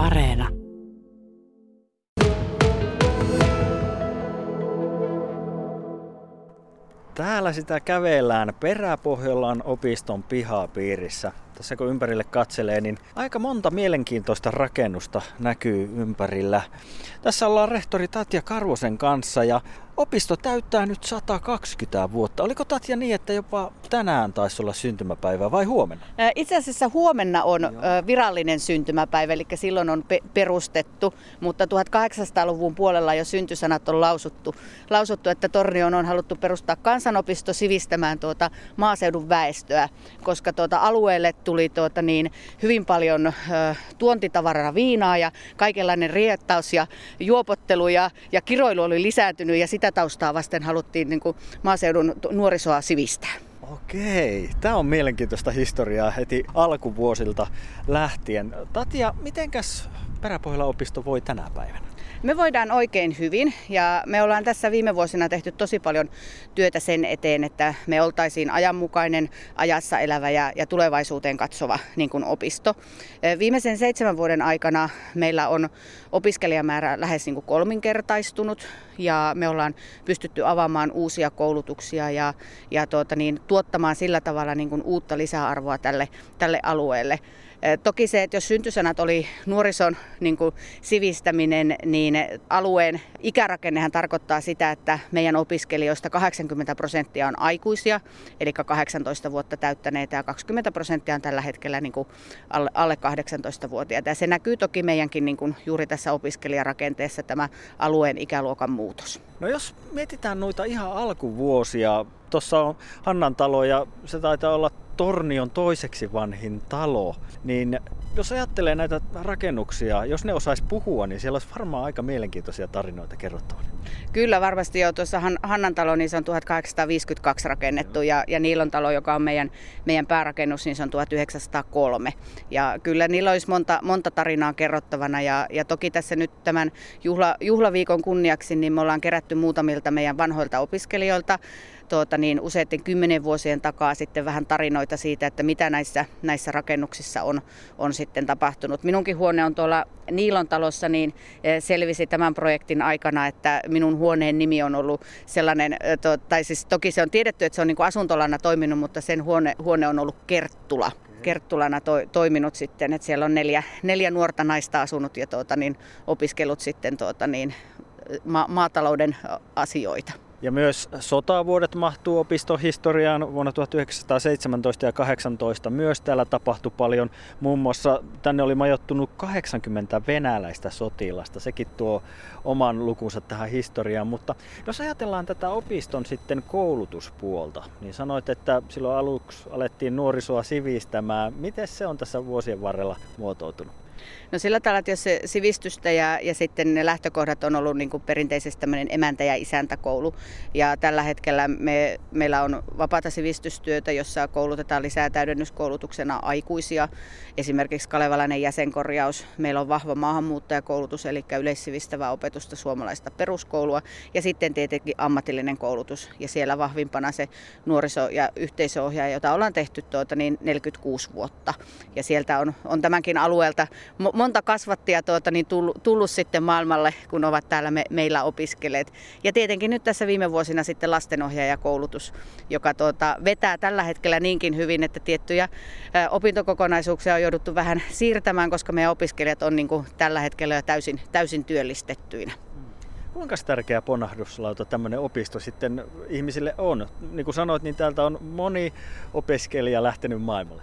Areena. Täällä sitä kävellään Peräpohjolan opiston pihapiirissä. Tässä kun ympärille katselee, niin aika monta mielenkiintoista rakennusta näkyy ympärillä. Tässä ollaan rehtori Tatja Karvosen kanssa ja Opisto täyttää nyt 120 vuotta. Oliko Tatja niin, että jopa tänään taisi olla syntymäpäivä vai huomenna? Itse asiassa huomenna on Joo. virallinen syntymäpäivä, eli silloin on pe- perustettu, mutta 1800-luvun puolella jo syntysanat on lausuttu, lausuttu että Tornioon on haluttu perustaa kansanopisto sivistämään tuota maaseudun väestöä, koska tuota alueelle tuli tuota niin hyvin paljon ö, tuontitavarana viinaa ja kaikenlainen riettaus ja juopottelu ja, ja kiroilu oli lisääntynyt ja sitä taustaa vasten haluttiin niin kuin maaseudun nuorisoa sivistää. Okei, tämä on mielenkiintoista historiaa heti alkuvuosilta lähtien. Tatja, mitenkäs Peräpohjala opisto voi tänä päivänä? Me voidaan oikein hyvin ja me ollaan tässä viime vuosina tehty tosi paljon työtä sen eteen, että me oltaisiin ajanmukainen, ajassa elävä ja, ja tulevaisuuteen katsova niin kuin opisto. Viimeisen seitsemän vuoden aikana meillä on opiskelijamäärä lähes niin kuin kolminkertaistunut ja me ollaan pystytty avaamaan uusia koulutuksia ja, ja tuota niin, tuottamaan sillä tavalla niin kuin uutta lisäarvoa tälle, tälle alueelle. Toki se, että jos syntysanat oli nuorison niin kuin sivistäminen, niin alueen ikärakennehan tarkoittaa sitä, että meidän opiskelijoista 80 prosenttia on aikuisia, eli 18 vuotta täyttäneitä ja 20 prosenttia on tällä hetkellä niin kuin alle, alle 18-vuotiaita. Ja se näkyy toki meidänkin niin kuin juuri tässä opiskelijarakenteessa tämä alueen ikäluokan muutos. 못하십니다. No jos mietitään noita ihan alkuvuosia, tuossa on Hannan talo ja se taitaa olla Tornion toiseksi vanhin talo, niin jos ajattelee näitä rakennuksia, jos ne osaisi puhua, niin siellä olisi varmaan aika mielenkiintoisia tarinoita kerrottavana. Kyllä varmasti jo. Tuossa Hannan talo, niin se on 1852 rakennettu ja, ja Niilon talo, joka on meidän, meidän päärakennus, niin se on 1903. Ja kyllä niillä olisi monta, monta tarinaa kerrottavana ja, ja toki tässä nyt tämän juhla, juhlaviikon kunniaksi, niin me ollaan kerätty muutamilta meidän vanhoilta opiskelijoilta tuota, niin useiden kymmenen vuosien takaa sitten vähän tarinoita siitä, että mitä näissä, näissä rakennuksissa on, on sitten tapahtunut. Minunkin huone on tuolla Niilon talossa, niin eh, selvisi tämän projektin aikana, että minun huoneen nimi on ollut sellainen, eh, tai siis toki se on tiedetty, että se on niin kuin asuntolana toiminut, mutta sen huone, huone on ollut Kerttula. Kerttulana to, toiminut sitten, että siellä on neljä, neljä nuorta naista asunut ja tuota, niin, opiskellut sitten tuota, niin, ma- maatalouden asioita. Ja myös sotavuodet mahtuu opistohistoriaan vuonna 1917 ja 18. Myös täällä tapahtui paljon. Muun muassa tänne oli majoittunut 80 venäläistä sotilasta. Sekin tuo oman lukunsa tähän historiaan. Mutta jos ajatellaan tätä opiston sitten koulutuspuolta, niin sanoit, että silloin aluksi alettiin nuorisoa sivistämään. Miten se on tässä vuosien varrella muotoutunut? No sillä tavalla, että jos se sivistystä ja, ja sitten ne lähtökohdat on ollut niin kuin perinteisesti tämmöinen emäntä- ja isäntäkoulu. Ja tällä hetkellä me, meillä on vapaata sivistystyötä, jossa koulutetaan lisää täydennyskoulutuksena aikuisia. Esimerkiksi Kalevalainen jäsenkorjaus. Meillä on vahva maahanmuuttajakoulutus, eli yleissivistävää opetusta suomalaista peruskoulua. Ja sitten tietenkin ammatillinen koulutus. Ja siellä vahvimpana se nuoriso- ja yhteisöohjaaja, jota ollaan tehty tuota, niin 46 vuotta. Ja sieltä on, on tämänkin alueelta monta kasvattia tuota, niin tullut, tullut sitten maailmalle, kun ovat täällä me, meillä opiskelleet. Ja tietenkin nyt tässä viime vuosina sitten lastenohjaajakoulutus, joka tuota, vetää tällä hetkellä niinkin hyvin, että tiettyjä opintokokonaisuuksia on jouduttu vähän siirtämään, koska meidän opiskelijat on niin kuin, tällä hetkellä jo täysin, täysin työllistettyinä. Kuinka tärkeä ponnahduslauta tämmöinen opisto sitten ihmisille on? Niin kuin sanoit, niin täältä on moni opiskelija lähtenyt maailmalle.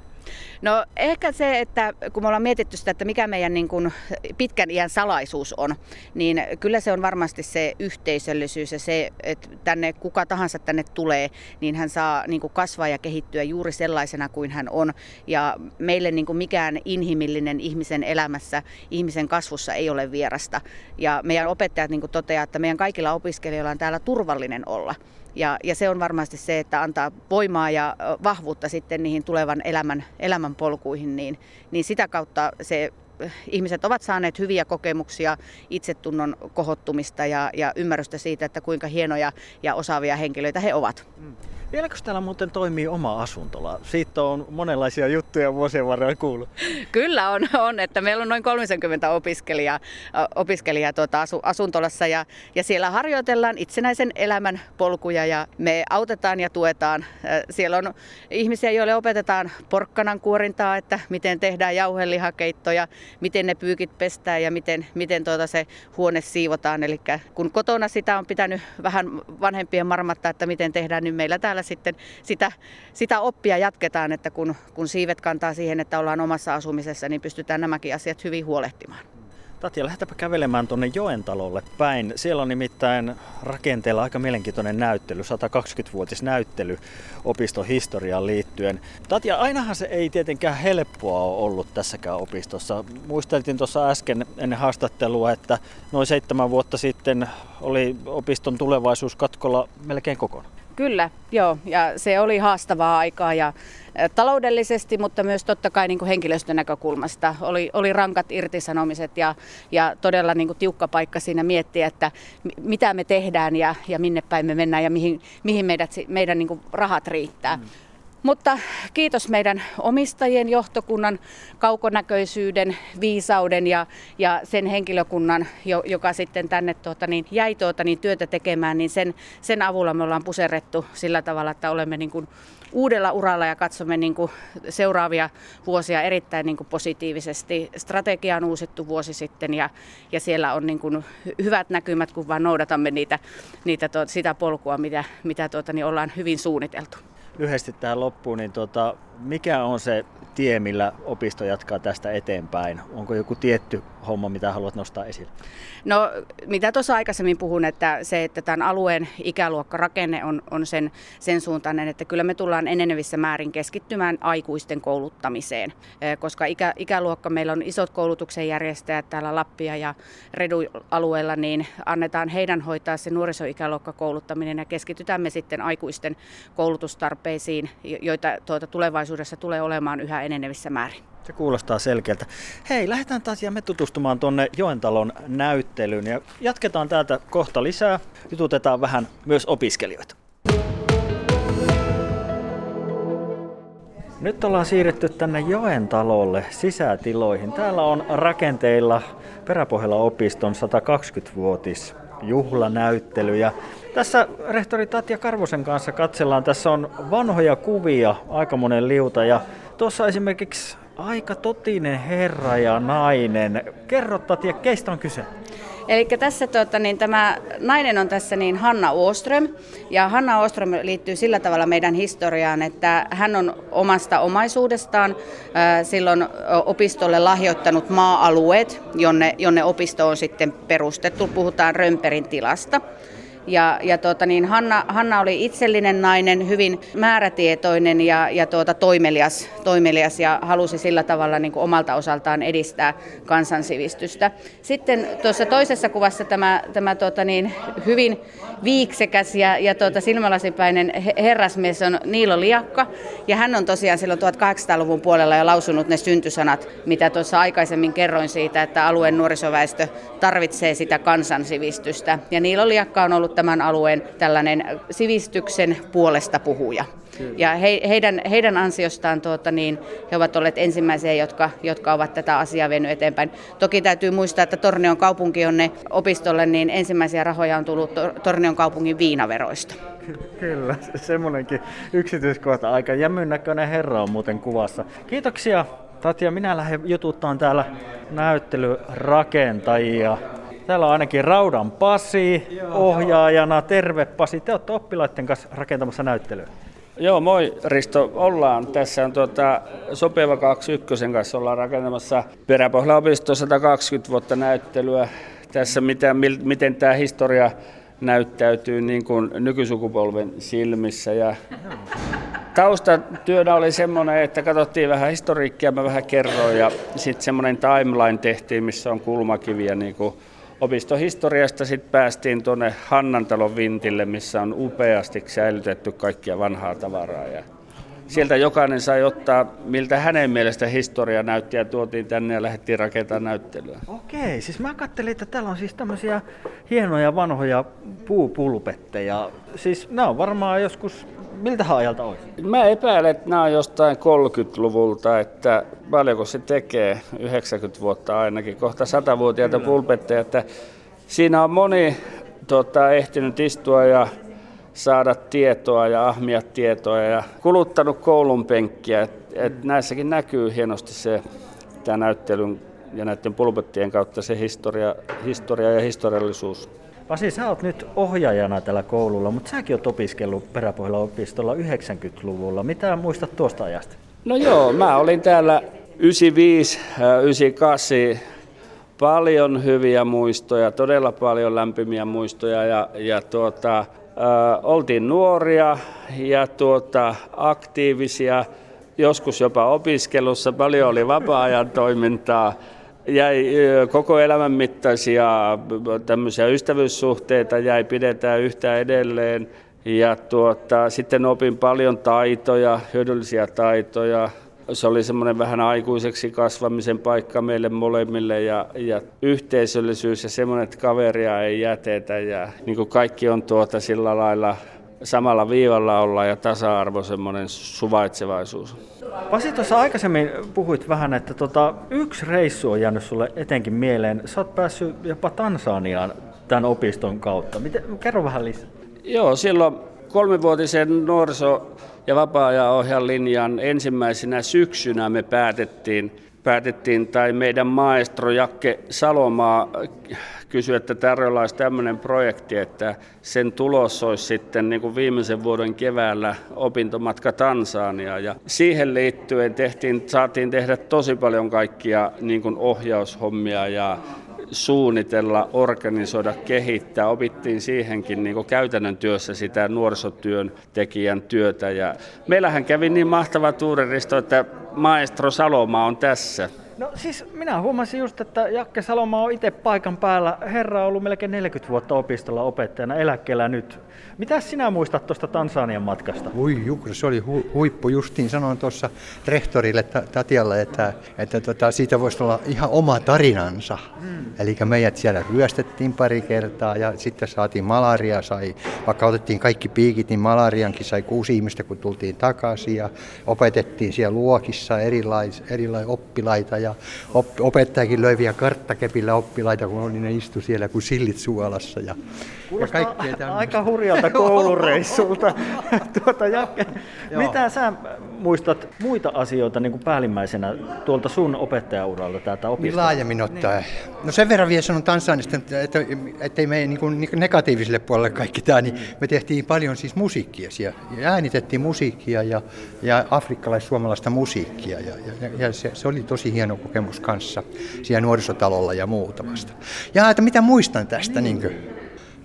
No ehkä se, että kun me ollaan mietitty sitä, että mikä meidän niin kuin pitkän iän salaisuus on, niin kyllä se on varmasti se yhteisöllisyys ja se, että tänne kuka tahansa tänne tulee, niin hän saa niin kuin kasvaa ja kehittyä juuri sellaisena kuin hän on. Ja meille niin kuin mikään inhimillinen ihmisen elämässä, ihmisen kasvussa ei ole vierasta. Ja meidän opettajat niin kuin toteaa, että meidän kaikilla opiskelijoilla on täällä turvallinen olla. Ja, ja se on varmasti se, että antaa voimaa ja vahvuutta sitten niihin tulevan elämän, elämän polkuihin, niin, niin sitä kautta se ihmiset ovat saaneet hyviä kokemuksia itsetunnon kohottumista ja, ja ymmärrystä siitä, että kuinka hienoja ja osaavia henkilöitä he ovat. Mm. Vieläkö täällä muuten toimii oma asuntola? Siitä on monenlaisia juttuja vuosien varrella kuullut. Kyllä on, on, että meillä on noin 30 opiskelijaa, opiskelijaa tuota asu, asuntolassa ja, ja siellä harjoitellaan itsenäisen elämän polkuja ja me autetaan ja tuetaan. Siellä on ihmisiä, joille opetetaan porkkanan kuorintaa, että miten tehdään jauhelihakeittoja, miten ne pyykit pestään ja miten, miten tuota se huone siivotaan. Eli kun kotona sitä on pitänyt vähän vanhempien marmattaa, että miten tehdään, niin meillä täällä sitten sitä, sitä oppia jatketaan, että kun, kun siivet kantaa siihen, että ollaan omassa asumisessa, niin pystytään nämäkin asiat hyvin huolehtimaan. Tatja, lähdetäpä kävelemään tuonne Joentalolle päin. Siellä on nimittäin rakenteella aika mielenkiintoinen näyttely, 120-vuotis näyttely opiston historiaan liittyen. Tatja, ainahan se ei tietenkään helppoa ole ollut tässäkään opistossa. Muisteltiin tuossa äsken ennen haastattelua, että noin seitsemän vuotta sitten oli opiston tulevaisuus katkolla melkein kokonaan. Kyllä, joo. Ja se oli haastavaa aikaa ja taloudellisesti, mutta myös totta kai niin kuin henkilöstön näkökulmasta. Oli, oli rankat irtisanomiset ja, ja todella niin kuin tiukka paikka siinä miettiä, että mitä me tehdään ja, ja minne päin me mennään ja mihin, mihin meidät, meidän niin kuin rahat riittää. Mm. Mutta kiitos meidän omistajien johtokunnan kaukonäköisyyden, viisauden ja, ja sen henkilökunnan, joka sitten tänne tuota, niin, jäi tuota, niin, työtä tekemään, niin sen, sen avulla me ollaan puserrettu sillä tavalla, että olemme niin kuin, uudella uralla ja katsomme niin kuin, seuraavia vuosia erittäin niin kuin, positiivisesti. Strategia on uusittu vuosi sitten ja, ja siellä on niin kuin, hyvät näkymät, kun vaan noudatamme niitä, niitä tuota, sitä polkua, mitä, mitä tuota, niin ollaan hyvin suunniteltu lyhyesti tähän loppuun, niin tuota, mikä on se tie, millä opisto jatkaa tästä eteenpäin? Onko joku tietty homma, mitä haluat nostaa esille? No, mitä tuossa aikaisemmin puhun, että se, että tämän alueen ikäluokkarakenne on, on sen, sen suuntainen, että kyllä me tullaan enenevissä määrin keskittymään aikuisten kouluttamiseen, koska ikä, ikäluokka, meillä on isot koulutuksen järjestäjät täällä Lappia ja Redu-alueella, niin annetaan heidän hoitaa se nuorisoikäluokka kouluttaminen ja keskitytään me sitten aikuisten koulutustarpeisiin, joita tuota tulevaisuudessa tulee olemaan yhä enenevissä määrin. Se kuulostaa selkeältä. Hei, lähdetään taas ja me tutustumaan tuonne Joentalon näyttelyyn ja jatketaan täältä kohta lisää. Jututetaan vähän myös opiskelijoita. Nyt ollaan siirretty tänne Joentalolle sisätiloihin. Täällä on rakenteilla Peräpohjalla opiston 120-vuotis juhlanäyttely. Ja tässä rehtori Tatja Karvosen kanssa katsellaan, tässä on vanhoja kuvia, aika monen liuta ja tuossa esimerkiksi aika totinen herra ja nainen. Kerro Tatja, keistä on kyse? Eli tässä tuota, niin tämä nainen on tässä niin Hanna Oström, ja Hanna Oström liittyy sillä tavalla meidän historiaan, että hän on omasta omaisuudestaan äh, silloin opistolle lahjoittanut maa-alueet, jonne, jonne opisto on sitten perustettu. Puhutaan Römperin tilasta. Ja, ja tuota, niin Hanna, Hanna oli itsellinen nainen, hyvin määrätietoinen ja, ja tuota, toimelias, toimelias ja halusi sillä tavalla niin kuin omalta osaltaan edistää kansansivistystä. Sitten tuossa toisessa kuvassa tämä, tämä tuota, niin, hyvin viiksekäs ja, ja tuota, silmälasipäinen herrasmies on Niilo Liakka. Ja hän on tosiaan silloin 1800-luvun puolella jo lausunut ne syntysanat, mitä tuossa aikaisemmin kerroin siitä, että alueen nuorisoväestö tarvitsee sitä kansansivistystä. Ja Niilo Liakka on ollut tämän alueen tällainen sivistyksen puolesta puhuja. Ja he, heidän, heidän ansiostaan tuota, niin, he ovat olleet ensimmäisiä, jotka, jotka ovat tätä asiaa vienyt eteenpäin. Toki täytyy muistaa, että Tornion kaupunki on ne opistolle, niin ensimmäisiä rahoja on tullut Tornion kaupungin viinaveroista. Kyllä, semmoinenkin yksityiskohta. Aika jämyn näköinen herra on muuten kuvassa. Kiitoksia Tatja, minä lähden jututtaan täällä näyttelyrakentajia. Täällä on ainakin Raudan Pasi ohjaajana. Terve Pasi, te olette oppilaiden kanssa rakentamassa näyttelyä. Joo, moi Risto. Ollaan. Tässä on tuota, Sopeva 21 kanssa ollaan rakentamassa Peräpohjan opisto 120 vuotta näyttelyä. Tässä miten, miten tämä historia näyttäytyy niin kuin nykysukupolven silmissä. Ja taustatyönä oli semmoinen, että katsottiin vähän historiikkia, mä vähän kerroin ja sitten semmoinen timeline tehtiin, missä on kulmakiviä niin kuin opistohistoriasta sitten päästiin tuonne Hannantalon vintille, missä on upeasti säilytetty kaikkia vanhaa tavaraa. Ja sieltä jokainen sai ottaa, miltä hänen mielestä historia näytti ja tuotiin tänne ja lähdettiin rakentamaan näyttelyä. Okei, siis mä katselin, että täällä on siis tämmöisiä hienoja vanhoja puupulpetteja. Siis nämä on varmaan joskus miltä ajalta olisi? Mä epäilen, että nämä on jostain 30-luvulta, että paljonko se tekee, 90 vuotta ainakin, kohta 100-vuotiaita pulpetteja, että siinä on moni tota, ehtinyt istua ja saada tietoa ja ahmia tietoa ja kuluttanut koulun penkkiä. Et, et näissäkin näkyy hienosti se tämä näyttelyn ja näiden pulpettien kautta se historia, historia ja historiallisuus. Pasi, sä oot nyt ohjaajana tällä koululla, mutta säkin oot opiskellut peräpohjalla opistolla 90-luvulla. Mitä muistat tuosta ajasta? No joo, mä olin täällä 95, 98, äh, paljon hyviä muistoja, todella paljon lämpimiä muistoja ja, ja tuota, oltiin nuoria ja tuota, aktiivisia, joskus jopa opiskelussa, paljon oli vapaa-ajan toimintaa jäi koko elämän mittaisia tämmöisiä ystävyyssuhteita jäi pidetään yhtä edelleen. Ja tuota, sitten opin paljon taitoja, hyödyllisiä taitoja. Se oli semmoinen vähän aikuiseksi kasvamisen paikka meille molemmille ja, ja yhteisöllisyys ja semmoinen, että kaveria ei jätetä ja niin kuin kaikki on tuota sillä lailla samalla viivalla olla ja tasa-arvo, semmoinen suvaitsevaisuus. Pasi, tuossa aikaisemmin puhuit vähän, että tota, yksi reissu on jäänyt sulle etenkin mieleen. Sä oot päässyt jopa Tansaniaan tämän opiston kautta. Miten, kerro vähän lisää. Joo, silloin kolmivuotisen nuoriso- ja vapaa-ajan ohjan linjan ensimmäisenä syksynä me päätettiin, päätettiin tai meidän maestro Jakke Salomaa kysyi, että tarjolla olisi tämmöinen projekti, että sen tulos olisi sitten niin kuin viimeisen vuoden keväällä opintomatka Tansania. Ja siihen liittyen tehtiin, saatiin tehdä tosi paljon kaikkia niin kuin ohjaushommia ja suunnitella, organisoida, kehittää. Opittiin siihenkin niin käytännön työssä sitä nuorisotyön tekijän työtä. Ja meillähän kävi niin mahtava tuuriristo, että maestro Saloma on tässä. No siis minä huomasin just, että Jakke Saloma on itse paikan päällä. Herra on ollut melkein 40 vuotta opistolla opettajana, eläkkeellä nyt. Mitä sinä muistat tuosta Tansanian matkasta? Ui jukra, se oli hu- huippu. Justiin sanoin tuossa rehtorille Tatjalle, että, että tota, siitä voisi olla ihan oma tarinansa. Hmm. Eli meidät siellä ryöstettiin pari kertaa ja sitten saatiin malaria, sai, vaikka otettiin kaikki piikit, niin malariankin sai kuusi ihmistä, kun tultiin takaisin ja opetettiin siellä luokissa erilaisia erilais oppilaita ja op, opettajakin löi vielä karttakepillä oppilaita, kun ne istu siellä kuin sillit suolassa. Ja, Kuulostaa ja kaikkea aika hurjalta koulureissulta. tuota, Jakke, mitä sä muistat muita asioita niin kuin päällimmäisenä tuolta sun opettajauralta täältä opistosta? Niin laajemmin ottaen. No sen verran vielä sanon Tansanista, että, että ei mene niin niin negatiiviselle puolelle kaikki tämä, niin me tehtiin paljon siis musiikkia siellä. Ja äänitettiin musiikkia ja, ja afrikkalais-suomalaista musiikkia. Ja, ja, ja se, se, oli tosi hieno kokemus kanssa siellä nuorisotalolla ja muuta vasta. Ja että mitä muistan tästä? Niin. Niin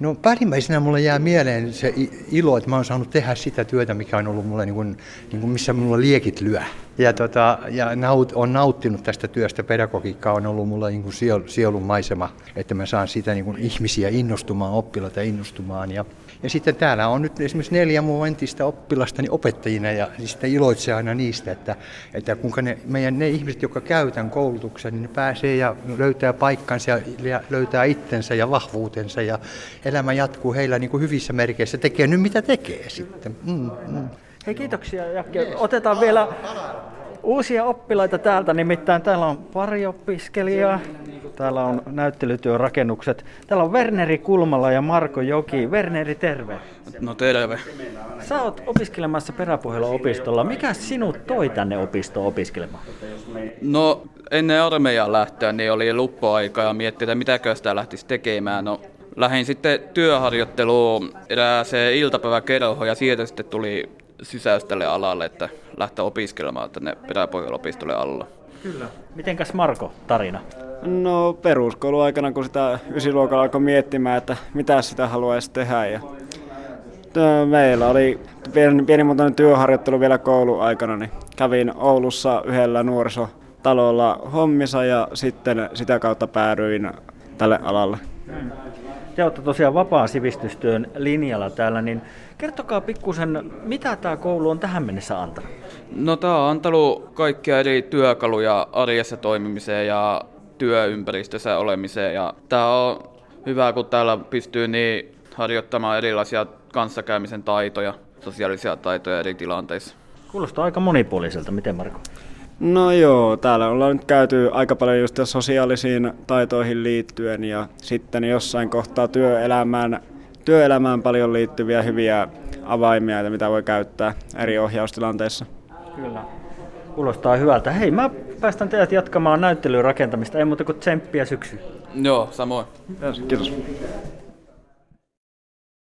No päällimmäisenä mulle jää mieleen se ilo, että mä oon saanut tehdä sitä työtä, mikä on ollut mulle, niin kuin, niin kuin missä mulla liekit lyö. Ja, tota, ja naut, on nauttinut tästä työstä, pedagogiikka on ollut mulle niin kuin sielun maisema, että mä saan sitä niin kuin ihmisiä innostumaan, oppilaita innostumaan. Ja, ja sitten täällä on nyt esimerkiksi neljä muu entistä oppilastani opettajina ja sitten iloitsee aina niistä, että, että kuinka ne, meidän ne ihmiset, jotka käytän koulutuksen, niin ne pääsee ja löytää paikkansa ja löytää itsensä ja vahvuutensa ja elämä jatkuu heillä niin kuin hyvissä merkeissä, tekee nyt mitä tekee sitten. Mm, mm. Hei kiitoksia Jakke. Otetaan vielä uusia oppilaita täältä, nimittäin täällä on pari opiskelijaa. Täällä on näyttelytyörakennukset. Täällä on Werneri Kulmala ja Marko Joki. Werneri, terve. No terve. Sä oot opiskelemassa peräpohjalla opistolla. Mikä sinut toi tänne opistoon opiskelemaan? No ennen armeijaa lähtöä niin oli luppoaika ja miettii, että mitäkö sitä lähtisi tekemään. No lähdin sitten työharjoitteluun erääseen iltapäiväkerhoon ja sieltä sitten tuli sysäys tälle alalle, että lähteä opiskelemaan tänne peräpohjalla alla. Kyllä. Mitenkäs Marko, tarina? No peruskouluaikana, kun sitä ysiluokalla alkoi miettimään, että mitä sitä haluaisi tehdä. Ja meillä oli pieni, pienimuotoinen työharjoittelu vielä kouluaikana, niin kävin Oulussa yhdellä nuorisotalolla hommissa ja sitten sitä kautta päädyin tälle alalle. Te olette tosiaan vapaan sivistystyön linjalla täällä, niin kertokaa pikkusen, mitä tämä koulu on tähän mennessä antanut? No tämä on antanut kaikkia eri työkaluja arjessa toimimiseen ja työympäristössä olemiseen. Ja tämä on hyvä, kun täällä pystyy niin harjoittamaan erilaisia kanssakäymisen taitoja. sosiaalisia taitoja eri tilanteissa. Kuulostaa aika monipuoliselta. Miten Marko? No joo, täällä ollaan nyt käyty aika paljon just sosiaalisiin taitoihin liittyen ja sitten jossain kohtaa työelämään, työelämään paljon liittyviä hyviä avaimia, mitä voi käyttää eri ohjaustilanteissa. Kyllä. Kuulostaa hyvältä. Hei, mä päästän teidät jatkamaan näyttelyyn rakentamista. Ei muuta kuin tsemppiä syksy. Joo, samoin. Kiitos.